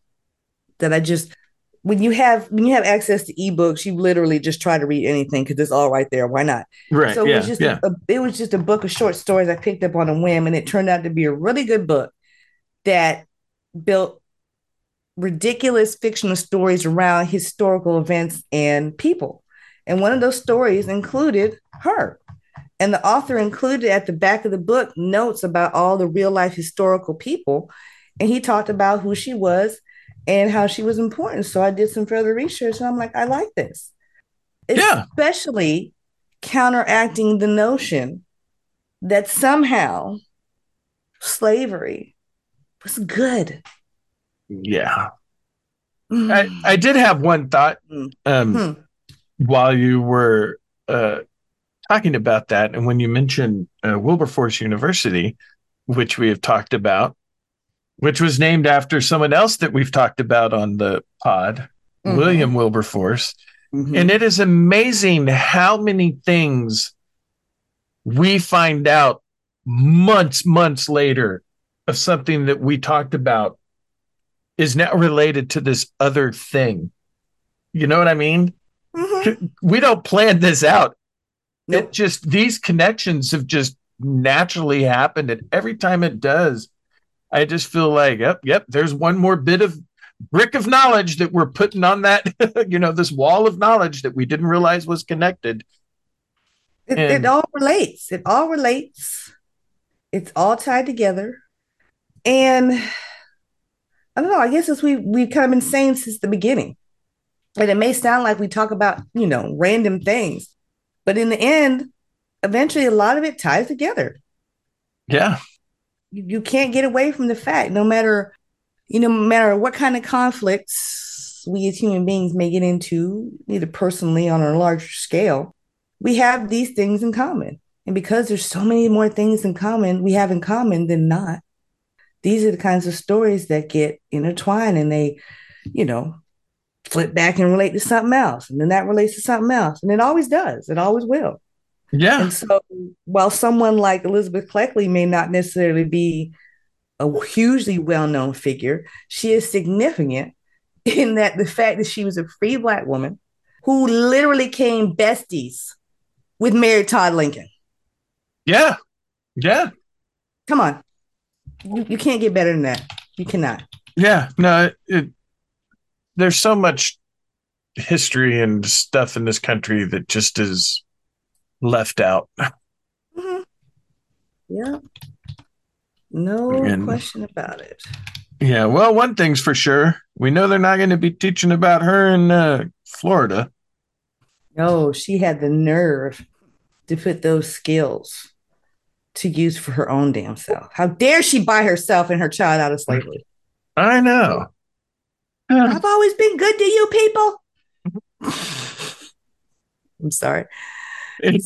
that I just when you have when you have access to ebooks, you literally just try to read anything because it's all right there. Why not? Right. So it yeah. was just yeah. a, it was just a book of short stories I picked up on a whim, and it turned out to be a really good book that built ridiculous fictional stories around historical events and people. And one of those stories included her. And the author included at the back of the book notes about all the real life historical people. And he talked about who she was and how she was important. So I did some further research and I'm like, I like this. Yeah. Especially counteracting the notion that somehow slavery was good. Yeah. I, I did have one thought Mm. um, Hmm. while you were uh, talking about that, and when you mentioned uh, Wilberforce University, which we have talked about, which was named after someone else that we've talked about on the pod, Mhm. William Wilberforce. Mhm. And it is amazing how many things we find out months, months later of something that we talked about is now related to this other thing. You know what I mean? Mhm. We don't plan this out. Nope. It just these connections have just naturally happened. And every time it does, I just feel like, yep, yep, there's one more bit of brick of knowledge that we're putting on that, *laughs* you know, this wall of knowledge that we didn't realize was connected. It, And- it all relates. It all relates. It's all tied together. And I don't know, I guess as we we've kind of been saying since the beginning. And it may sound like we talk about, you know, random things, but in the end, eventually a lot of it ties together. Yeah. You, can't get away from the fact, no matter, you know, no matter what kind of conflicts we as human beings may get into, either personally on a larger scale, we have these things in common. And because there's so many more things in common, we have in common than not. These are the kinds of stories that get intertwined and they, you know, flip back and relate to something else. And then that relates to something else. And it always does. It always will. Yeah. And so, while someone like Elizabeth Keckley may not necessarily be a hugely well known figure, she is significant in that the fact that she was a free Black woman who literally came besties with Mary Todd Lincoln. Yeah. Yeah. Come on. You, you can't get better than that. You cannot. Yeah. No, it, there's so much history and stuff in this country that just is left out. Mhm. Yeah. No And- question about it. Yeah. Well, one thing's for sure. We know they're not going to be teaching about her in uh, Florida. No, she had the nerve to put those skills to use for her own damn self. How dare she buy herself and her child out of slavery? I know. I've always been good to you people. *laughs* I'm sorry.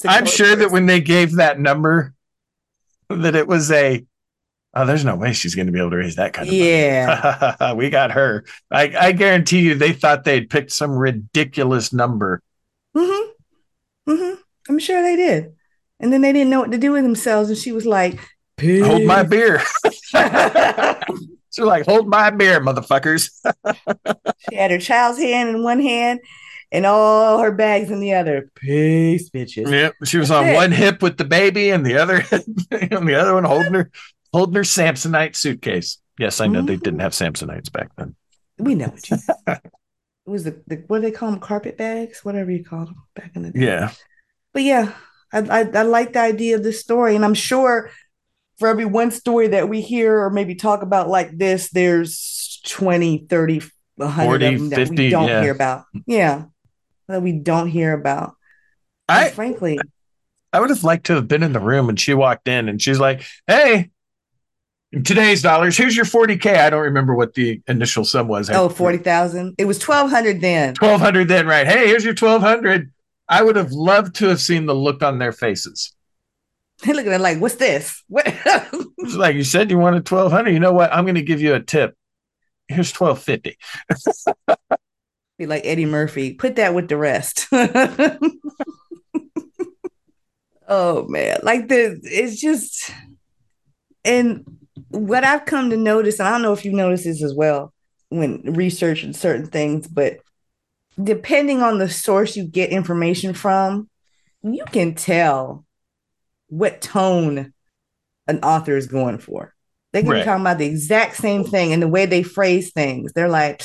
I'm sure that when they gave that number, that it was a, oh, there's no way she's going to be able to raise that kind of money. Yeah. *laughs* we got her. I, I guarantee you they thought they'd picked some ridiculous number. Mm-hmm. Mm-hmm. I'm sure they did. And then they didn't know what to do with themselves. And she was like, Hold my beer. *laughs* she so like, hold my beer, motherfuckers. She had her child's hand in one hand and all her bags in the other. Peace, bitches. Yep. She was That's on it. one hip with the baby and the other *laughs* and the other one holding her holding her Samsonite suitcase. Yes, I know they Mhm. didn't have Samsonites back then. We know what you mean. *laughs* It was the, the what do they call them? Carpet bags, whatever you called them back in the day. Yeah. But yeah, I, I I like the idea of this story, and I'm sure for every one story that we hear or maybe talk about like this, there's 20, 30, 100 40, of them that 50, we don't yeah. hear about. Yeah, that we don't hear about. I And frankly, I would have liked to have been in the room and she walked in and she's like, Hey, today's dollars, here's your 40K. I don't remember what the initial sum was. oh, 40,000. It was 1,200 then. 1200 then, right? Hey, here's your 1200. I would have loved to have seen the look on their faces. They *laughs* look at it like, what's this? What? *laughs* It's like you said you wanted 1200. You know what? I'm going to give you a tip. Here's 1250. *laughs* Be like Eddie Murphy. Put that with the rest. *laughs* oh man, like the it's just and what I've come to notice, and I don't know if you notice this as well when researching certain things, but depending on the source you get information from, you can tell what tone an author is going for. They can be talking about the exact same thing and the way they phrase things. They're like,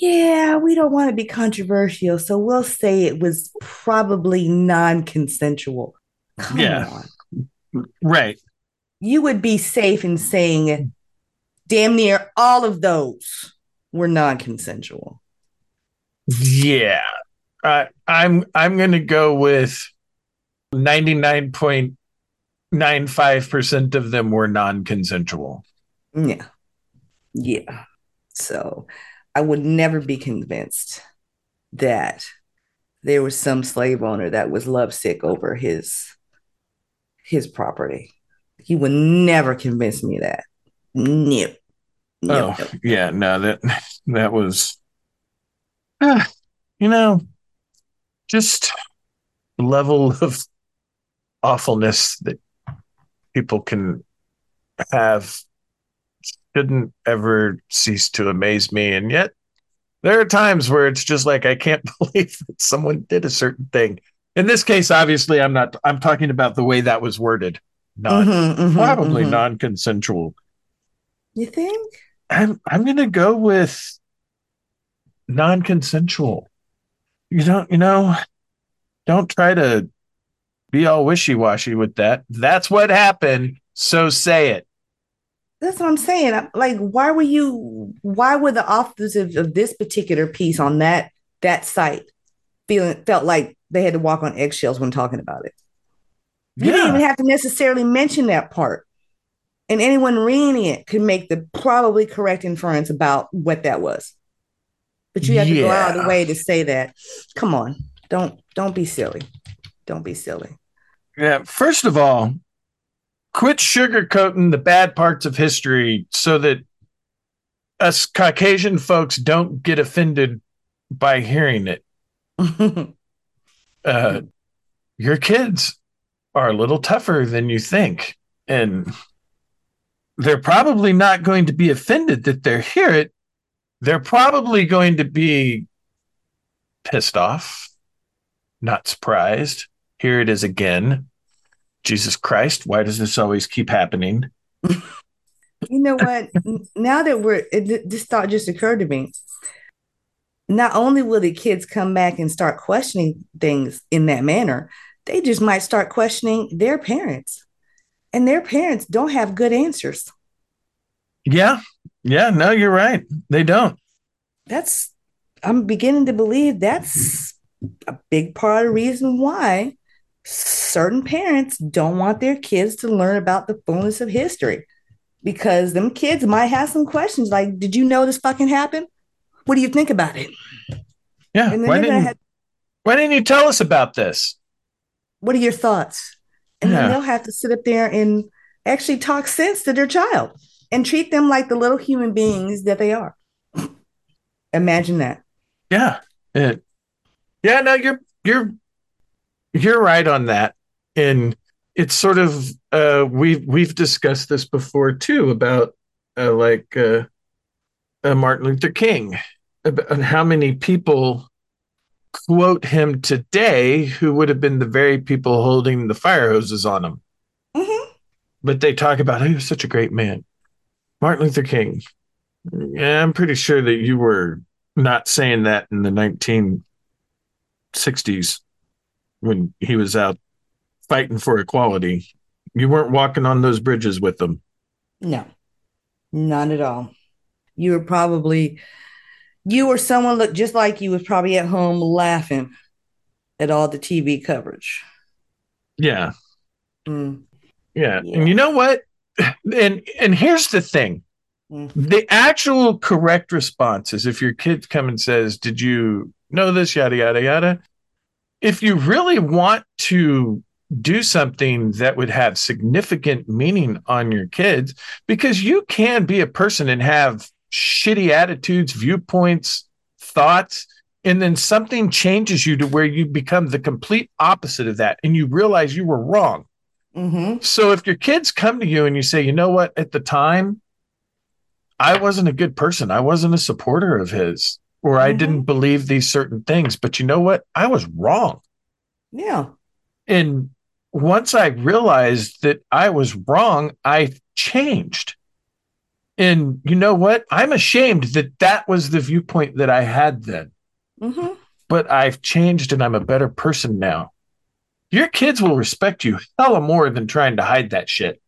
yeah, we don't want to be controversial, so we'll say it was probably non-consensual. Come Yeah. on. Right. You would be safe in saying damn near all of those were non-consensual. Yeah. Uh, I'm I'm going to go with 99.95% of them were non-consensual. Yeah. Yeah. So I would never be convinced that there was some slave owner that was lovesick over his his property. He would never convince me that. No. No. Oh, yeah, no, that *laughs* that was uh, you know, just the level of awfulness that people can have shouldn't ever cease to amaze me. And yet there are times where it's just like I can't *laughs* believe that someone did a certain thing. In this case, obviously, I'm not. I'm talking about the way that was worded. Not mm-hmm, mm-hmm, probably mm-hmm. non-consensual. You think? I'm I'm gonna go with non-consensual. You don't. You know. Don't try to be all wishy-washy with that. That's what happened. So say it. That's what I'm saying. Like, why were you? Why were the authors of, of this particular piece on that that site feeling felt like they had to walk on eggshells when talking about it? You yeah. didn't even have to necessarily mention that part, and anyone reading it could make the probably correct inference about what that was. But you have yeah. to go out of the way to say that. Come on, don't don't be silly. Don't be silly. Yeah. First of all, quit sugarcoating the bad parts of history so that us Caucasian folks don't get offended by hearing it. *laughs* uh, your kids are a little tougher than you think. And they're probably not going to be offended that they hear it. They're probably going to be pissed off, not surprised. Here it is again. Jesus Christ, why does this always keep happening? *laughs* you know what? now that we're, it, this thought just occurred to me. Not only will the kids come back and start questioning things in that manner, they just might start questioning their parents. And their parents don't have good answers. Yeah. Yeah. No, you're right. They don't. That's, I'm beginning to believe that's a big part of the reason why certain parents don't want their kids to learn about the fullness of history because them kids might have some questions like, did you know this fucking happened? What do you think about it? Yeah. Why didn't, have, why didn't you tell us about this? What are your thoughts? And yeah. then they'll have to sit up there and actually talk sense to their child and treat them like the little human beings that they are. *laughs* Imagine that. Yeah. It, yeah, no, you're you're you're right on that. And it's sort of uh, we've we've discussed this before too about uh, like uh, uh Martin Luther King and how many people quote him today who would have been the very people holding the fire hoses on him. Mm-hmm. But they talk about he was such a great man. Martin Luther King. Yeah, I'm pretty sure that you were not saying that in the 1960s when he was out fighting for equality. You weren't walking on those bridges with them. No, not at all. You were probably, you or someone looked just like you was probably at home laughing at all the TV coverage. Yeah. Mm. Yeah. yeah. And you know what? *sighs* And and here's the thing. Mm-hmm. The actual correct response is if your kid come and says, Did you know this? Yada yada yada if you really want to do something that would have significant meaning on your kids, because you can be a person and have shitty attitudes, viewpoints, thoughts, and then something changes you to where you become the complete opposite of that and you realize you were wrong. Mm-hmm. So if your kids come to you and you say, you know what, at the time, I wasn't a good person, I wasn't a supporter of his or mm-hmm. I didn't believe these certain things. But you know what? I was wrong. Yeah. And once I realized that I was wrong, I changed. And you know what? I'm ashamed that that was the viewpoint that I had then. Mm-hmm. But I've changed and I'm a better person now. Your kids will respect you hella more than trying to hide that shit.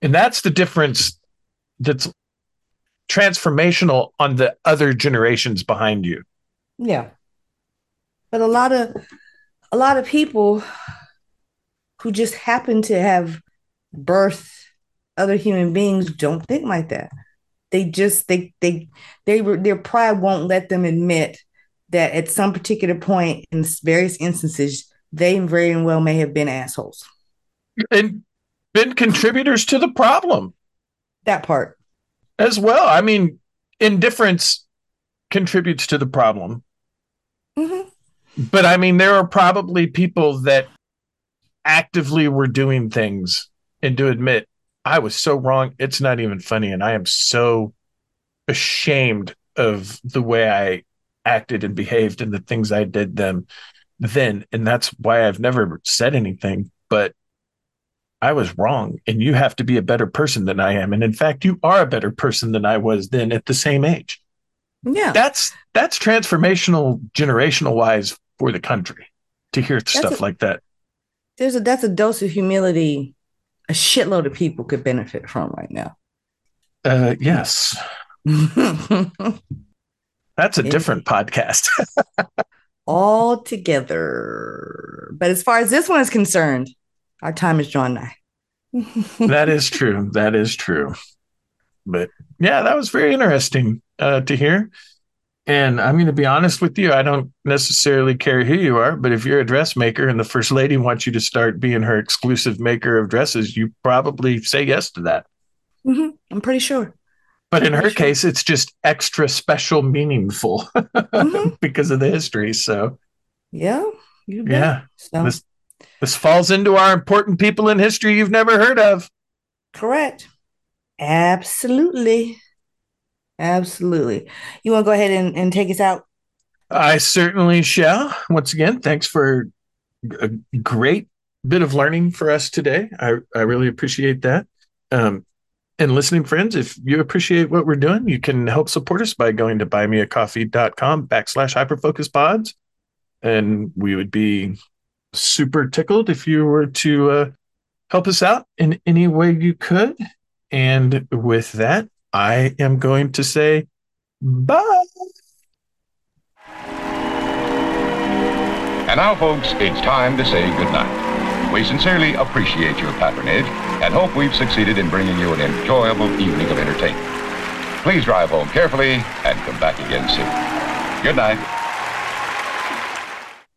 And that's the difference that's transformational on the other generations behind you. Yeah. But a lot of a lot of people who just happen to have birth other human beings don't think like that. they just they they they were their pride won't let them admit that at some particular point in various instances they very well may have been assholes and been contributors to the problem that part as well i mean indifference contributes to the problem mm-hmm. but i mean there are probably people that actively were doing things and to admit I was so wrong. It's not even funny. And I am so ashamed of the way I acted and behaved and the things I did them then. And that's why I've never said anything, but I was wrong. And you have to be a better person than I am. And in fact, you are a better person than I was then at the same age. Yeah. That's that's transformational generational wise for the country to hear that's stuff a, like that. There's a that's a dose of humility a shitload of people could benefit from right now. Uh, yes. *laughs* That's a different podcast. *laughs* All together. But as far as this one is concerned, our time is drawn nigh. *laughs* that is true. That is true. But yeah, that was very interesting uh, to hear. And I'm going to be honest with you. I don't necessarily care who you are, but if you're a dressmaker and the first lady wants you to start being her exclusive maker of dresses, you probably say yes to that. Mm-hmm. I'm pretty sure. But in her sure. case, it's just extra special, meaningful mm-hmm. *laughs* because of the history. So, yeah, yeah. So. This this falls into our important people in history you've never heard of. Correct. Absolutely. Absolutely. You want to go ahead and, and take us out? I certainly shall. Once again, thanks for a great bit of learning for us today. I, I really appreciate that. Um, and listening friends, if you appreciate what we're doing, you can help support us by going to buymeacoffee.com backslash hyperfocus pods. And we would be super tickled if you were to uh, help us out in any way you could. And with that, I am going to say bye. And now, folks, it's time to say goodnight. We sincerely appreciate your patronage and hope we've succeeded in bringing you an enjoyable evening of entertainment. Please drive home carefully and come back again soon. Good night.